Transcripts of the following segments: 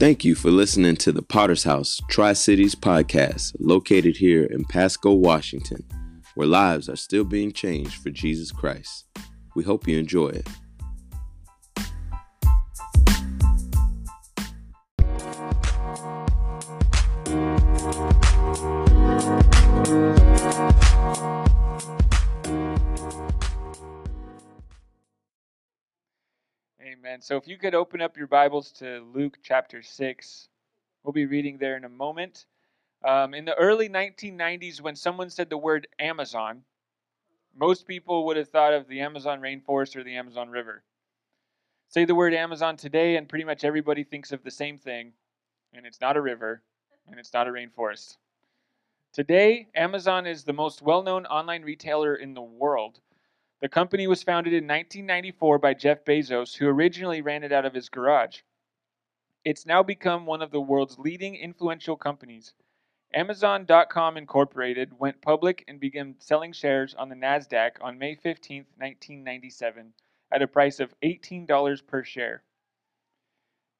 Thank you for listening to the Potter's House Tri Cities podcast, located here in Pasco, Washington, where lives are still being changed for Jesus Christ. We hope you enjoy it. Amen. So if you could open up your Bibles to Luke chapter 6, we'll be reading there in a moment. Um, in the early 1990s, when someone said the word Amazon, most people would have thought of the Amazon rainforest or the Amazon River. Say the word Amazon today, and pretty much everybody thinks of the same thing, and it's not a river, and it's not a rainforest. Today, Amazon is the most well known online retailer in the world the company was founded in 1994 by Jeff Bezos, who originally ran it out of his garage. It's now become one of the world's leading influential companies. Amazon.com Incorporated went public and began selling shares on the NASDAQ on May 15, 1997, at a price of $18 per share.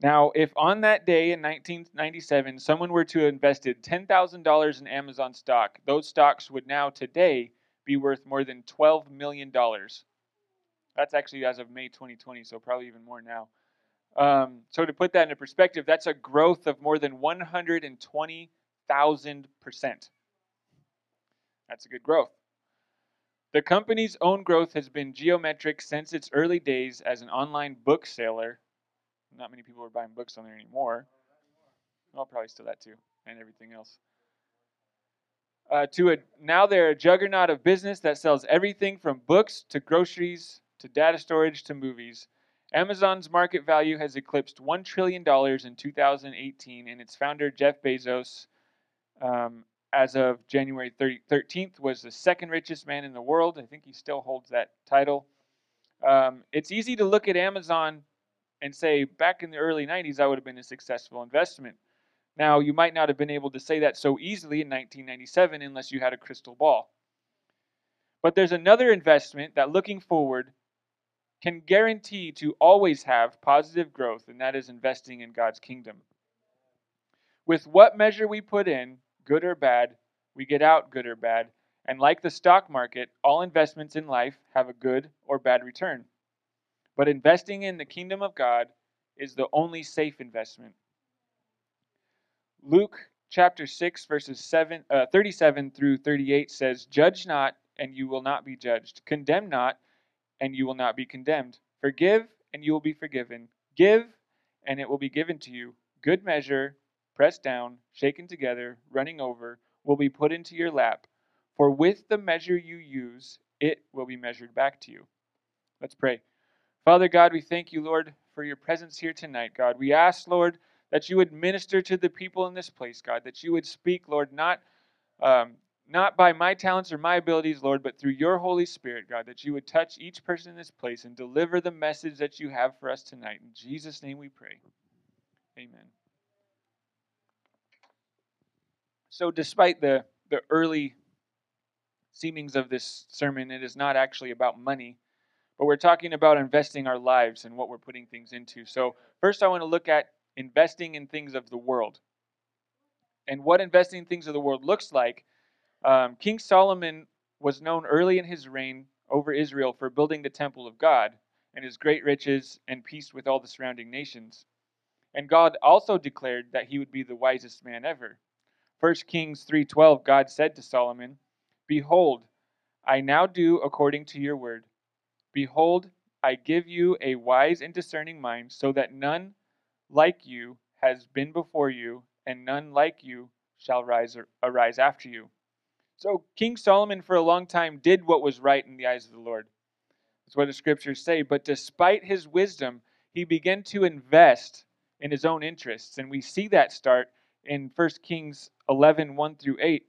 Now, if on that day in 1997 someone were to have invested $10,000 in Amazon stock, those stocks would now today be worth more than $12 million. That's actually as of May 2020, so probably even more now. Um, so to put that into perspective, that's a growth of more than 120,000%. That's a good growth. The company's own growth has been geometric since its early days as an online book seller. Not many people are buying books on there anymore. Well, probably still that too, and everything else uh, to a now they're a juggernaut of business that sells everything from books to groceries to data storage to movies. Amazon's market value has eclipsed $1 trillion in 2018, and its founder, Jeff Bezos, um, as of January 30, 13th, was the second richest man in the world. I think he still holds that title. Um, it's easy to look at Amazon and say, back in the early 90s, that would have been a successful investment. Now, you might not have been able to say that so easily in 1997 unless you had a crystal ball. But there's another investment that looking forward can guarantee to always have positive growth, and that is investing in God's kingdom. With what measure we put in, good or bad, we get out good or bad. And like the stock market, all investments in life have a good or bad return. But investing in the kingdom of God is the only safe investment. Luke chapter 6, verses 7, uh, 37 through 38 says, Judge not, and you will not be judged. Condemn not, and you will not be condemned. Forgive, and you will be forgiven. Give, and it will be given to you. Good measure, pressed down, shaken together, running over, will be put into your lap. For with the measure you use, it will be measured back to you. Let's pray. Father God, we thank you, Lord, for your presence here tonight, God. We ask, Lord, that you would minister to the people in this place, God, that you would speak, Lord, not um, not by my talents or my abilities, Lord, but through your Holy Spirit, God, that you would touch each person in this place and deliver the message that you have for us tonight. In Jesus' name we pray. Amen. So, despite the, the early seemings of this sermon, it is not actually about money, but we're talking about investing our lives and what we're putting things into. So, first, I want to look at investing in things of the world. And what investing in things of the world looks like, um, King Solomon was known early in his reign over Israel for building the temple of God and his great riches and peace with all the surrounding nations. And God also declared that he would be the wisest man ever. 1 Kings 3:12 God said to Solomon, "Behold, I now do according to your word. Behold, I give you a wise and discerning mind, so that none like you has been before you, and none like you shall rise arise after you. So King Solomon for a long time did what was right in the eyes of the Lord. That's what the scriptures say. But despite his wisdom, he began to invest in his own interests. And we see that start in 1 Kings 11 1 through 8,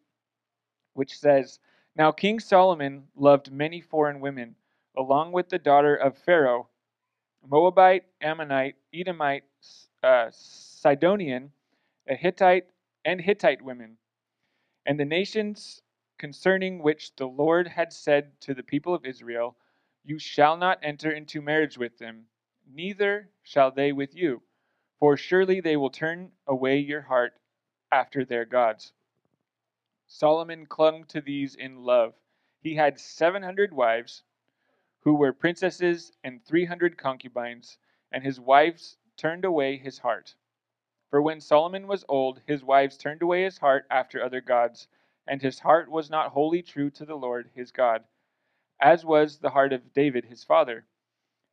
which says, Now King Solomon loved many foreign women, along with the daughter of Pharaoh, Moabite, Ammonite, Edomite, uh, Sidonian, a Hittite, and Hittite women, and the nations concerning which the Lord had said to the people of Israel, You shall not enter into marriage with them, neither shall they with you. for surely they will turn away your heart after their gods. Solomon clung to these in love. He had 700 wives who were princesses and 300 concubines, and his wives turned away his heart. For when Solomon was old, his wives turned away his heart after other gods, and his heart was not wholly true to the Lord his God, as was the heart of David his father.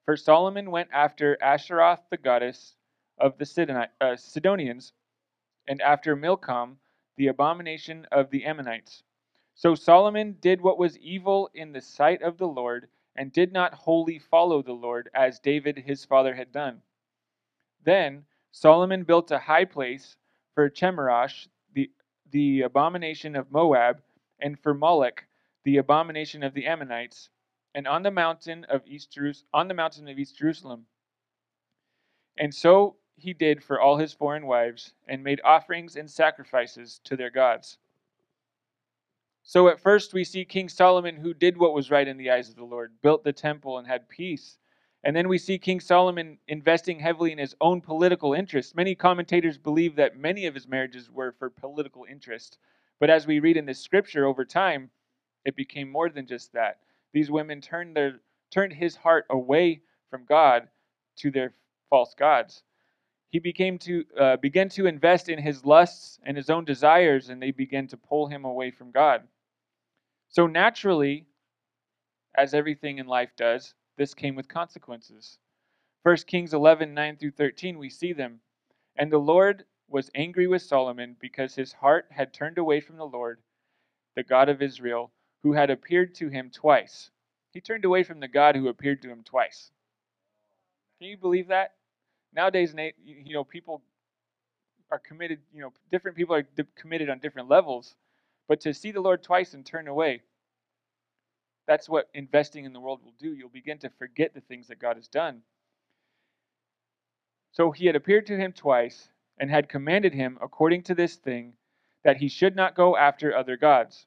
For Solomon went after Asheroth the goddess of the uh, Sidonians, and after Milcom, the abomination of the Ammonites. So Solomon did what was evil in the sight of the Lord, and did not wholly follow the Lord, as David his father had done. Then Solomon built a high place for Chemosh, the, the abomination of Moab, and for Moloch, the abomination of the Ammonites, and on the mountain of East Jerus- on the mountain of East Jerusalem. And so he did for all his foreign wives, and made offerings and sacrifices to their gods. So at first we see King Solomon who did what was right in the eyes of the Lord, built the temple and had peace. And then we see King Solomon investing heavily in his own political interests. Many commentators believe that many of his marriages were for political interest. But as we read in this scripture over time, it became more than just that. These women turned their turned his heart away from God to their false gods. He became to uh, began to invest in his lusts and his own desires, and they began to pull him away from God. So naturally, as everything in life does, this came with consequences. 1 Kings 11 9 through 13, we see them. And the Lord was angry with Solomon because his heart had turned away from the Lord, the God of Israel, who had appeared to him twice. He turned away from the God who appeared to him twice. Can you believe that? Nowadays, you know, people are committed, you know, different people are committed on different levels. But to see the Lord twice and turn away, that's what investing in the world will do. You'll begin to forget the things that God has done. So he had appeared to him twice and had commanded him, according to this thing, that he should not go after other gods.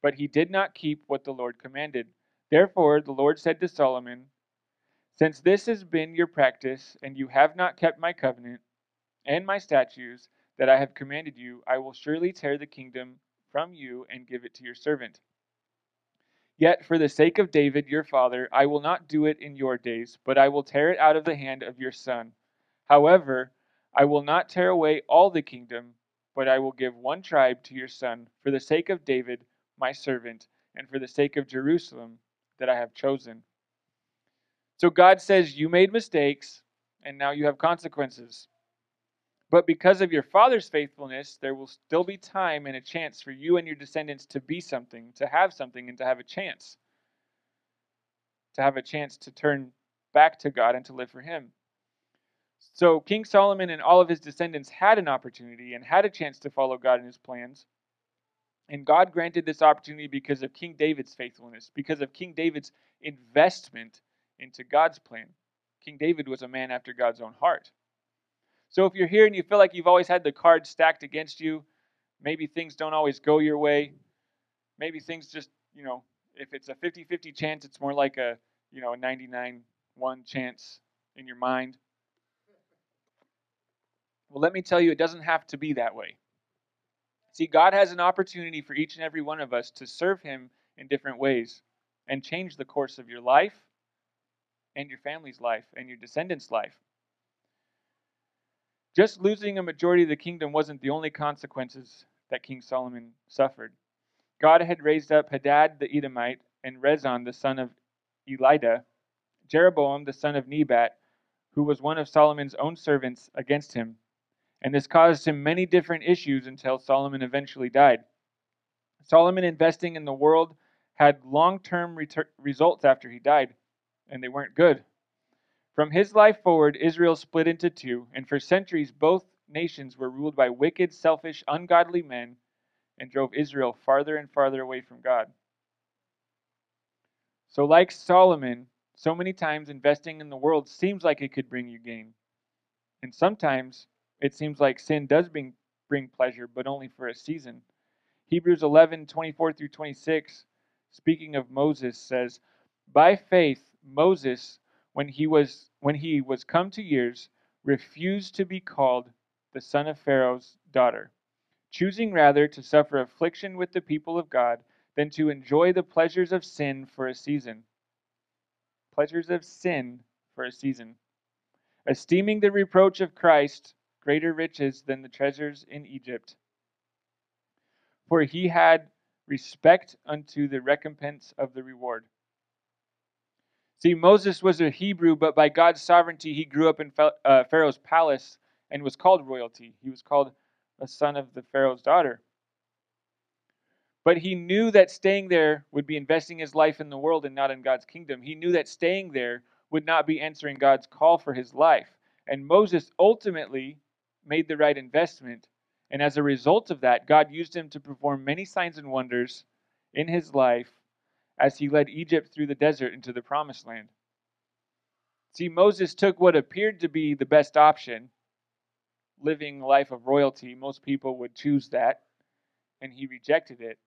But he did not keep what the Lord commanded. Therefore, the Lord said to Solomon, Since this has been your practice, and you have not kept my covenant and my statutes that I have commanded you, I will surely tear the kingdom from you and give it to your servant. Yet for the sake of David your father, I will not do it in your days, but I will tear it out of the hand of your son. However, I will not tear away all the kingdom, but I will give one tribe to your son, for the sake of David, my servant, and for the sake of Jerusalem that I have chosen. So God says, You made mistakes, and now you have consequences. But because of your father's faithfulness, there will still be time and a chance for you and your descendants to be something, to have something, and to have a chance. To have a chance to turn back to God and to live for Him. So King Solomon and all of his descendants had an opportunity and had a chance to follow God and His plans. And God granted this opportunity because of King David's faithfulness, because of King David's investment into God's plan. King David was a man after God's own heart. So if you're here and you feel like you've always had the cards stacked against you, maybe things don't always go your way, maybe things just, you know, if it's a 50-50 chance, it's more like a, you know, a 99-1 chance in your mind. Well, let me tell you, it doesn't have to be that way. See, God has an opportunity for each and every one of us to serve Him in different ways and change the course of your life and your family's life and your descendants' life. Just losing a majority of the kingdom wasn't the only consequences that King Solomon suffered. God had raised up Hadad the Edomite and Rezon the son of Eliada, Jeroboam the son of Nebat, who was one of Solomon's own servants, against him. And this caused him many different issues until Solomon eventually died. Solomon investing in the world had long term results after he died, and they weren't good. From his life forward, Israel split into two, and for centuries both nations were ruled by wicked, selfish, ungodly men and drove Israel farther and farther away from God. So, like Solomon, so many times investing in the world seems like it could bring you gain. And sometimes it seems like sin does bring, bring pleasure, but only for a season. Hebrews 11 24 through 26, speaking of Moses, says, By faith, Moses when he was when he was come to years refused to be called the son of Pharaoh's daughter, choosing rather to suffer affliction with the people of God than to enjoy the pleasures of sin for a season. Pleasures of sin for a season. Esteeming the reproach of Christ greater riches than the treasures in Egypt. For he had respect unto the recompense of the reward. See, Moses was a Hebrew, but by God's sovereignty, he grew up in uh, Pharaoh's palace and was called royalty. He was called a son of the Pharaoh's daughter. But he knew that staying there would be investing his life in the world and not in God's kingdom. He knew that staying there would not be answering God's call for his life. And Moses ultimately made the right investment. And as a result of that, God used him to perform many signs and wonders in his life as he led Egypt through the desert into the promised land. See, Moses took what appeared to be the best option, living a life of royalty. Most people would choose that. And he rejected it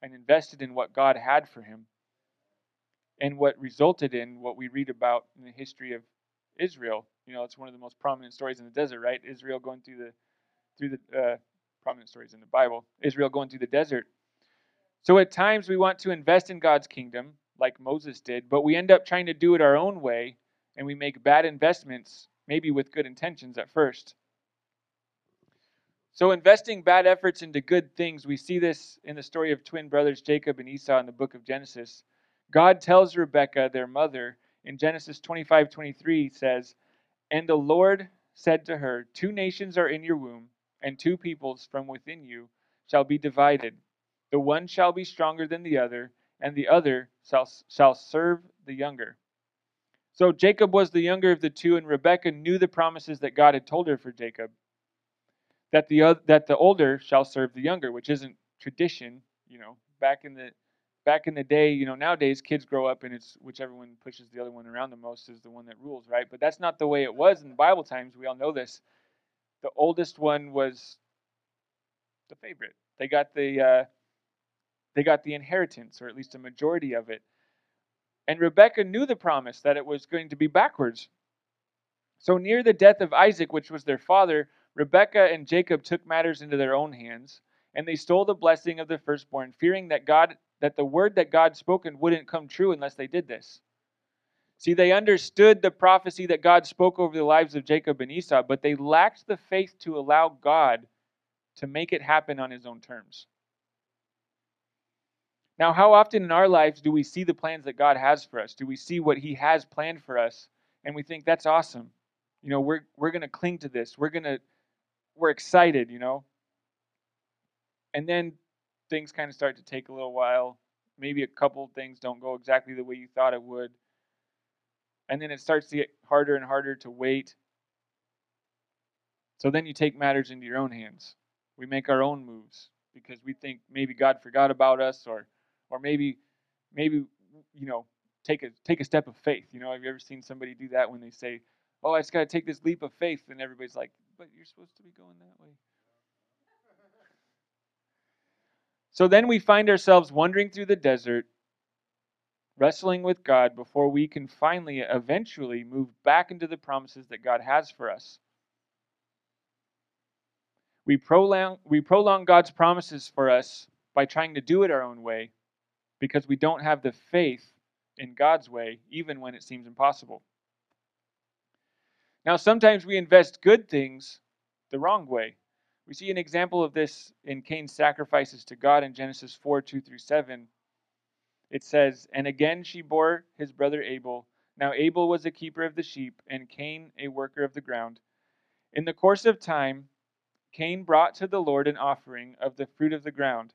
and invested in what God had for him. And what resulted in what we read about in the history of Israel. You know, it's one of the most prominent stories in the desert, right? Israel going through the through the uh, prominent stories in the Bible. Israel going through the desert so at times we want to invest in God's kingdom, like Moses did, but we end up trying to do it our own way, and we make bad investments, maybe with good intentions at first. So, investing bad efforts into good things, we see this in the story of twin brothers Jacob and Esau in the book of Genesis. God tells Rebekah, their mother, in Genesis 25 23 says, And the Lord said to her, Two nations are in your womb, and two peoples from within you shall be divided. The one shall be stronger than the other, and the other shall, shall serve the younger. So Jacob was the younger of the two, and Rebekah knew the promises that God had told her for Jacob. That the that the older shall serve the younger, which isn't tradition, you know. Back in the back in the day, you know, nowadays kids grow up and it's whichever one pushes the other one around the most is the one that rules, right? But that's not the way it was in the Bible times. We all know this. The oldest one was the favorite. They got the uh, they got the inheritance, or at least a majority of it. And Rebekah knew the promise that it was going to be backwards. So, near the death of Isaac, which was their father, Rebekah and Jacob took matters into their own hands, and they stole the blessing of the firstborn, fearing that God that the word that God spoken wouldn't come true unless they did this. See, they understood the prophecy that God spoke over the lives of Jacob and Esau, but they lacked the faith to allow God to make it happen on his own terms. Now, how often in our lives do we see the plans that God has for us? Do we see what He has planned for us and we think that's awesome? You know, we're we're going to cling to this. We're going to we're excited, you know. And then things kind of start to take a little while. Maybe a couple things don't go exactly the way you thought it would. And then it starts to get harder and harder to wait. So then you take matters into your own hands. We make our own moves because we think maybe God forgot about us or or maybe maybe you know take a take a step of faith. You know, have you ever seen somebody do that when they say, "Oh, I just got to take this leap of faith," and everybody's like, "But you're supposed to be going that way." So then we find ourselves wandering through the desert, wrestling with God before we can finally, eventually, move back into the promises that God has for us. We prolong, we prolong God's promises for us by trying to do it our own way because we don't have the faith in God's way, even when it seems impossible. Now, sometimes we invest good things the wrong way. We see an example of this in Cain's sacrifices to God in Genesis 4 2 through 7. It says, And again she bore his brother Abel. Now Abel was a keeper of the sheep, and Cain a worker of the ground. In the course of time, Cain brought to the Lord an offering of the fruit of the ground.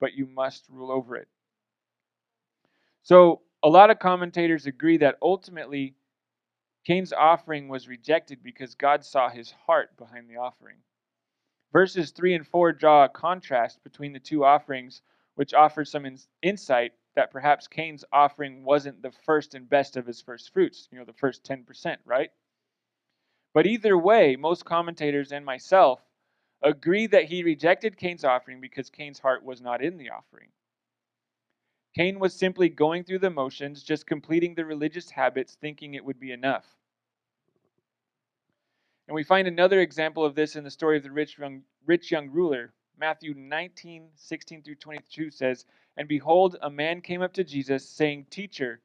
but you must rule over it. So, a lot of commentators agree that ultimately Cain's offering was rejected because God saw his heart behind the offering. Verses 3 and 4 draw a contrast between the two offerings, which offers some in- insight that perhaps Cain's offering wasn't the first and best of his first fruits, you know, the first 10%, right? But either way, most commentators and myself agree that he rejected Cain's offering because Cain's heart was not in the offering. Cain was simply going through the motions, just completing the religious habits, thinking it would be enough. And we find another example of this in the story of the rich young, rich young ruler. Matthew 19, 16 through 22 says, And behold, a man came up to Jesus, saying, Teacher,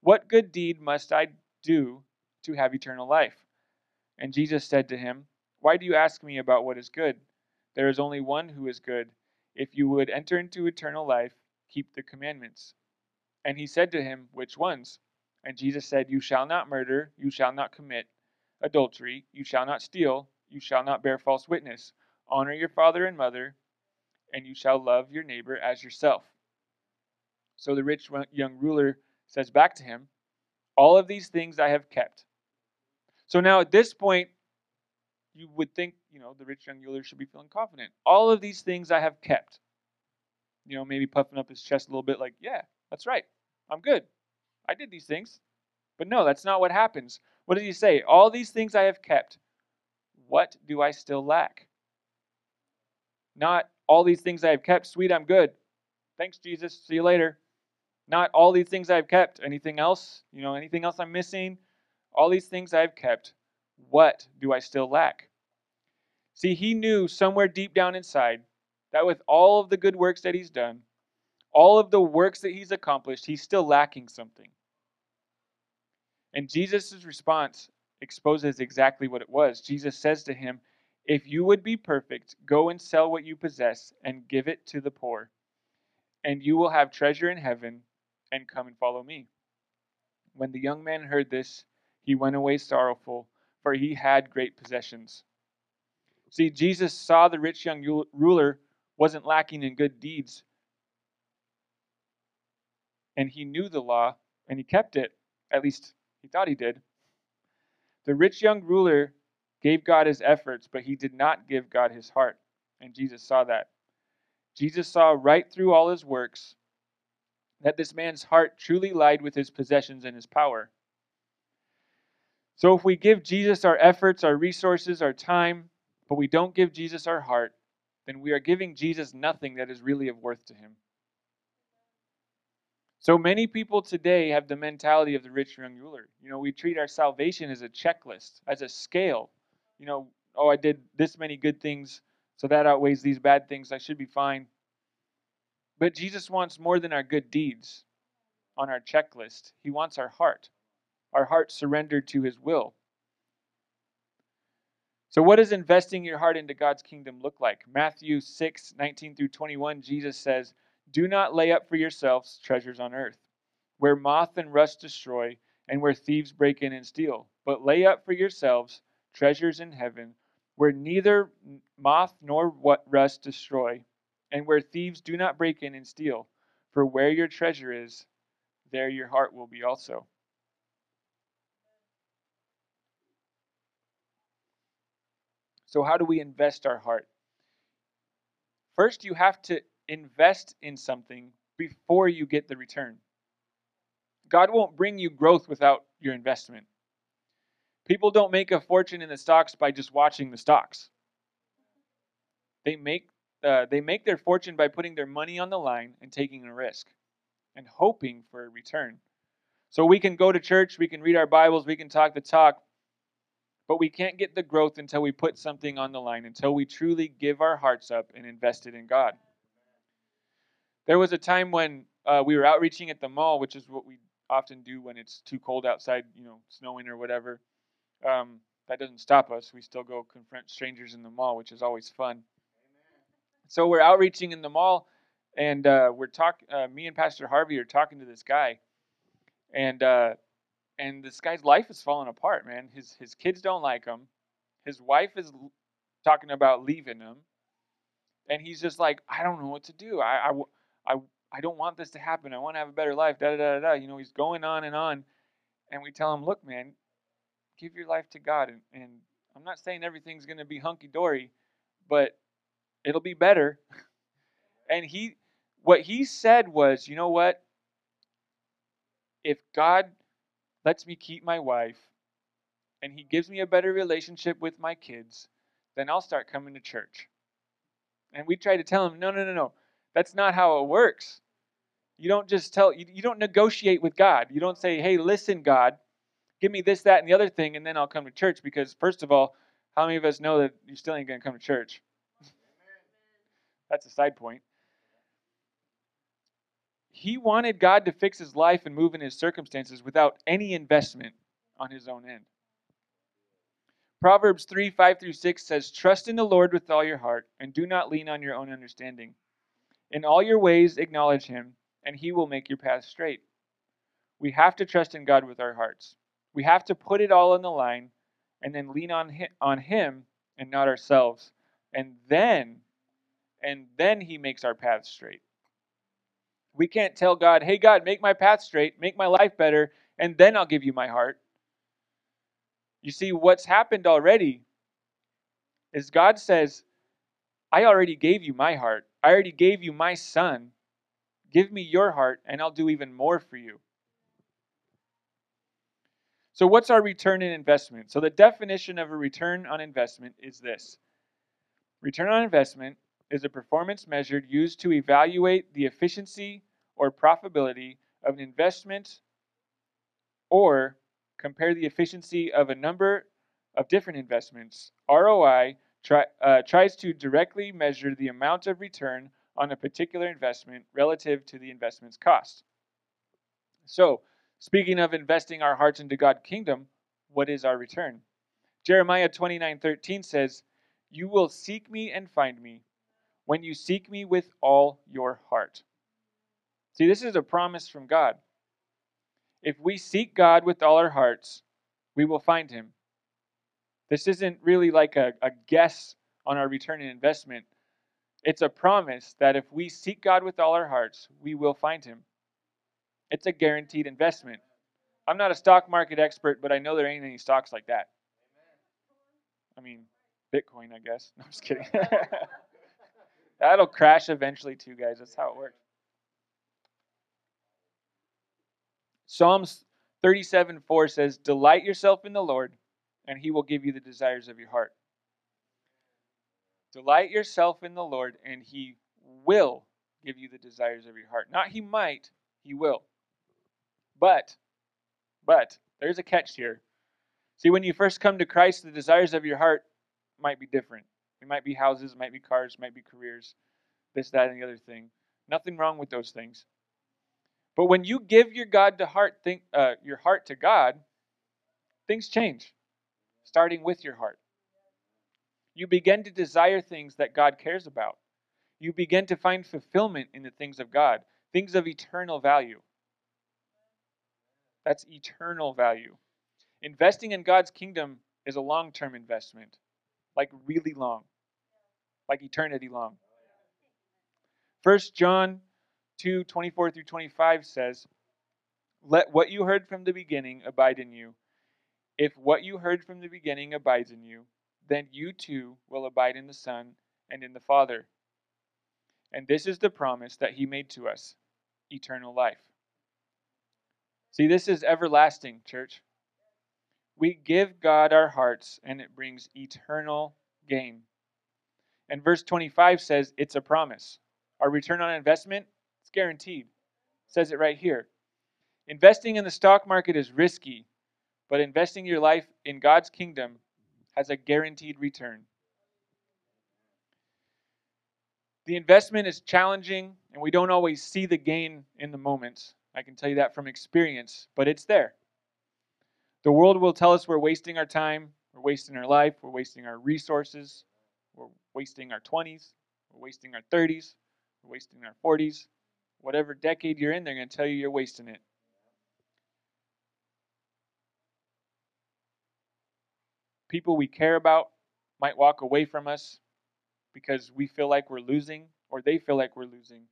what good deed must I do to have eternal life? And Jesus said to him, Why do you ask me about what is good? There is only one who is good. If you would enter into eternal life, keep the commandments. And he said to him, Which ones? And Jesus said, You shall not murder, you shall not commit adultery, you shall not steal, you shall not bear false witness, honor your father and mother, and you shall love your neighbor as yourself. So the rich young ruler says back to him, All of these things I have kept. So now at this point, you would think, you know, the rich young ruler should be feeling confident. All of these things I have kept. You know, maybe puffing up his chest a little bit, like, yeah, that's right. I'm good. I did these things. But no, that's not what happens. What does he say? All these things I have kept. What do I still lack? Not all these things I have kept. Sweet, I'm good. Thanks, Jesus. See you later. Not all these things I've kept. Anything else? You know, anything else I'm missing? All these things I've kept. What do I still lack? See, he knew somewhere deep down inside that with all of the good works that he's done, all of the works that he's accomplished, he's still lacking something. And Jesus' response exposes exactly what it was. Jesus says to him, If you would be perfect, go and sell what you possess and give it to the poor, and you will have treasure in heaven, and come and follow me. When the young man heard this, he went away sorrowful, for he had great possessions. See, Jesus saw the rich young ruler wasn't lacking in good deeds, and he knew the law, and he kept it, at least he thought he did. The rich young ruler gave God his efforts, but he did not give God his heart. And Jesus saw that. Jesus saw right through all his works that this man's heart truly lied with his possessions and his power. So if we give Jesus our efforts, our resources, our time, but we don't give Jesus our heart, then we are giving Jesus nothing that is really of worth to him. So many people today have the mentality of the rich young ruler. You know, we treat our salvation as a checklist, as a scale. You know, oh, I did this many good things, so that outweighs these bad things. I should be fine. But Jesus wants more than our good deeds on our checklist. He wants our heart, our heart surrendered to His will. So, what does investing your heart into God's kingdom look like? Matthew 6, 19 through 21, Jesus says, do not lay up for yourselves treasures on earth, where moth and rust destroy, and where thieves break in and steal. But lay up for yourselves treasures in heaven, where neither moth nor rust destroy, and where thieves do not break in and steal. For where your treasure is, there your heart will be also. So, how do we invest our heart? First, you have to invest in something before you get the return. God won't bring you growth without your investment. People don't make a fortune in the stocks by just watching the stocks. They make uh, they make their fortune by putting their money on the line and taking a risk and hoping for a return. So we can go to church, we can read our Bibles, we can talk the talk, but we can't get the growth until we put something on the line, until we truly give our hearts up and invest it in God. There was a time when uh, we were outreaching at the mall, which is what we often do when it's too cold outside, you know, snowing or whatever. Um, that doesn't stop us. We still go confront strangers in the mall, which is always fun. So we're outreaching in the mall, and uh, we're talking. Uh, me and Pastor Harvey are talking to this guy, and uh, and this guy's life is falling apart, man. His his kids don't like him. His wife is talking about leaving him, and he's just like, I don't know what to do. I, I I I don't want this to happen. I want to have a better life. Da da da da. You know, he's going on and on, and we tell him, look, man, give your life to God. And, and I'm not saying everything's going to be hunky dory, but it'll be better. And he, what he said was, you know what? If God lets me keep my wife and he gives me a better relationship with my kids, then I'll start coming to church. And we try to tell him, no, no, no, no. That's not how it works. You don't just tell, you, you don't negotiate with God. You don't say, hey, listen, God, give me this, that, and the other thing, and then I'll come to church. Because, first of all, how many of us know that you still ain't going to come to church? That's a side point. He wanted God to fix his life and move in his circumstances without any investment on his own end. Proverbs 3 5 through 6 says, Trust in the Lord with all your heart, and do not lean on your own understanding. In all your ways, acknowledge him, and he will make your path straight. We have to trust in God with our hearts. We have to put it all on the line and then lean on him, on him and not ourselves. And then and then he makes our path straight. We can't tell God, "Hey God, make my path straight, make my life better, and then I'll give you my heart." You see what's happened already is God says, "I already gave you my heart. I already gave you my son. Give me your heart and I'll do even more for you." So, what's our return in investment? So, the definition of a return on investment is this Return on investment is a performance measure used to evaluate the efficiency or profitability of an investment or compare the efficiency of a number of different investments. ROI try, uh, tries to directly measure the amount of return on a particular investment relative to the investment's cost. So, speaking of investing our hearts into God's kingdom, what is our return? Jeremiah 29:13 says, "You will seek me and find me when you seek me with all your heart." See, this is a promise from God. If we seek God with all our hearts, we will find him. This isn't really like a, a guess on our return on investment. It's a promise that if we seek God with all our hearts, we will find him. It's a guaranteed investment. I'm not a stock market expert, but I know there ain't any stocks like that. I mean, Bitcoin, I guess. No, I'm just kidding. That'll crash eventually, too, guys. That's how it works. Psalms 37 4 says, Delight yourself in the Lord, and he will give you the desires of your heart. Delight yourself in the Lord, and he will give you the desires of your heart. Not he might, he will. But, but, there's a catch here. See, when you first come to Christ, the desires of your heart might be different. It might be houses, it might be cars, might be careers, this, that, and the other thing. Nothing wrong with those things. But when you give your God to heart, think, uh, your heart to God, things change, starting with your heart. You begin to desire things that God cares about. You begin to find fulfillment in the things of God, things of eternal value. That's eternal value. Investing in God's kingdom is a long term investment, like really long, like eternity long. First John 2 24 through 25 says, Let what you heard from the beginning abide in you. If what you heard from the beginning abides in you, then you too will abide in the Son and in the Father. And this is the promise that He made to us eternal life. See, this is everlasting, church. We give God our hearts, and it brings eternal gain. And verse 25 says it's a promise. Our return on investment guaranteed. It says it right here. Investing in the stock market is risky, but investing your life in God's kingdom has a guaranteed return. The investment is challenging, and we don't always see the gain in the moment. I can tell you that from experience, but it's there. The world will tell us we're wasting our time, we're wasting our life, we're wasting our resources, we're wasting our 20s, we're wasting our 30s, we're wasting our 40s, whatever decade you're in, they're going to tell you you're wasting it. People we care about might walk away from us because we feel like we're losing or they feel like we're losing.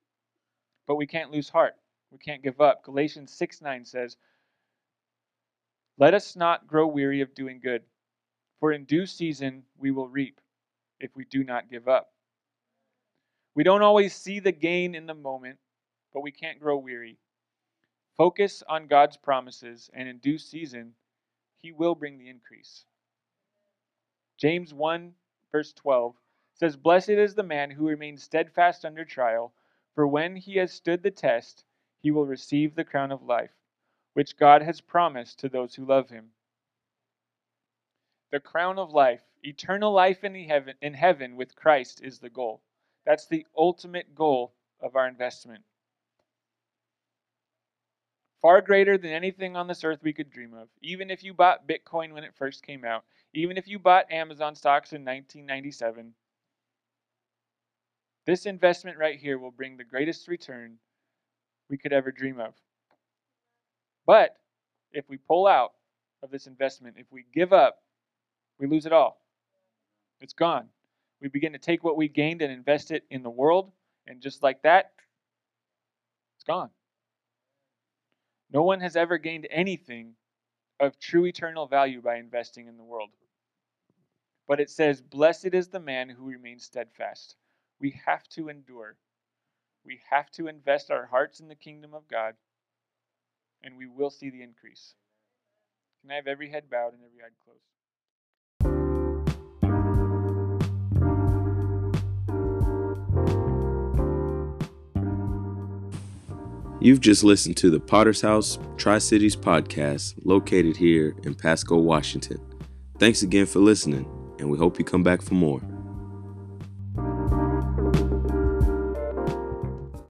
But we can't lose heart. We can't give up. Galatians 6 9 says, Let us not grow weary of doing good, for in due season we will reap if we do not give up. We don't always see the gain in the moment, but we can't grow weary. Focus on God's promises, and in due season, He will bring the increase. James 1, verse 12 says, Blessed is the man who remains steadfast under trial, for when he has stood the test, he will receive the crown of life, which God has promised to those who love him. The crown of life, eternal life in heaven, in heaven with Christ, is the goal. That's the ultimate goal of our investment. Far greater than anything on this earth we could dream of. Even if you bought Bitcoin when it first came out, even if you bought Amazon stocks in 1997, this investment right here will bring the greatest return we could ever dream of. But if we pull out of this investment, if we give up, we lose it all. It's gone. We begin to take what we gained and invest it in the world, and just like that, it's gone. No one has ever gained anything of true eternal value by investing in the world. But it says, Blessed is the man who remains steadfast. We have to endure. We have to invest our hearts in the kingdom of God, and we will see the increase. Can I have every head bowed and every eye closed? You've just listened to the Potter's House Tri Cities podcast located here in Pasco, Washington. Thanks again for listening, and we hope you come back for more.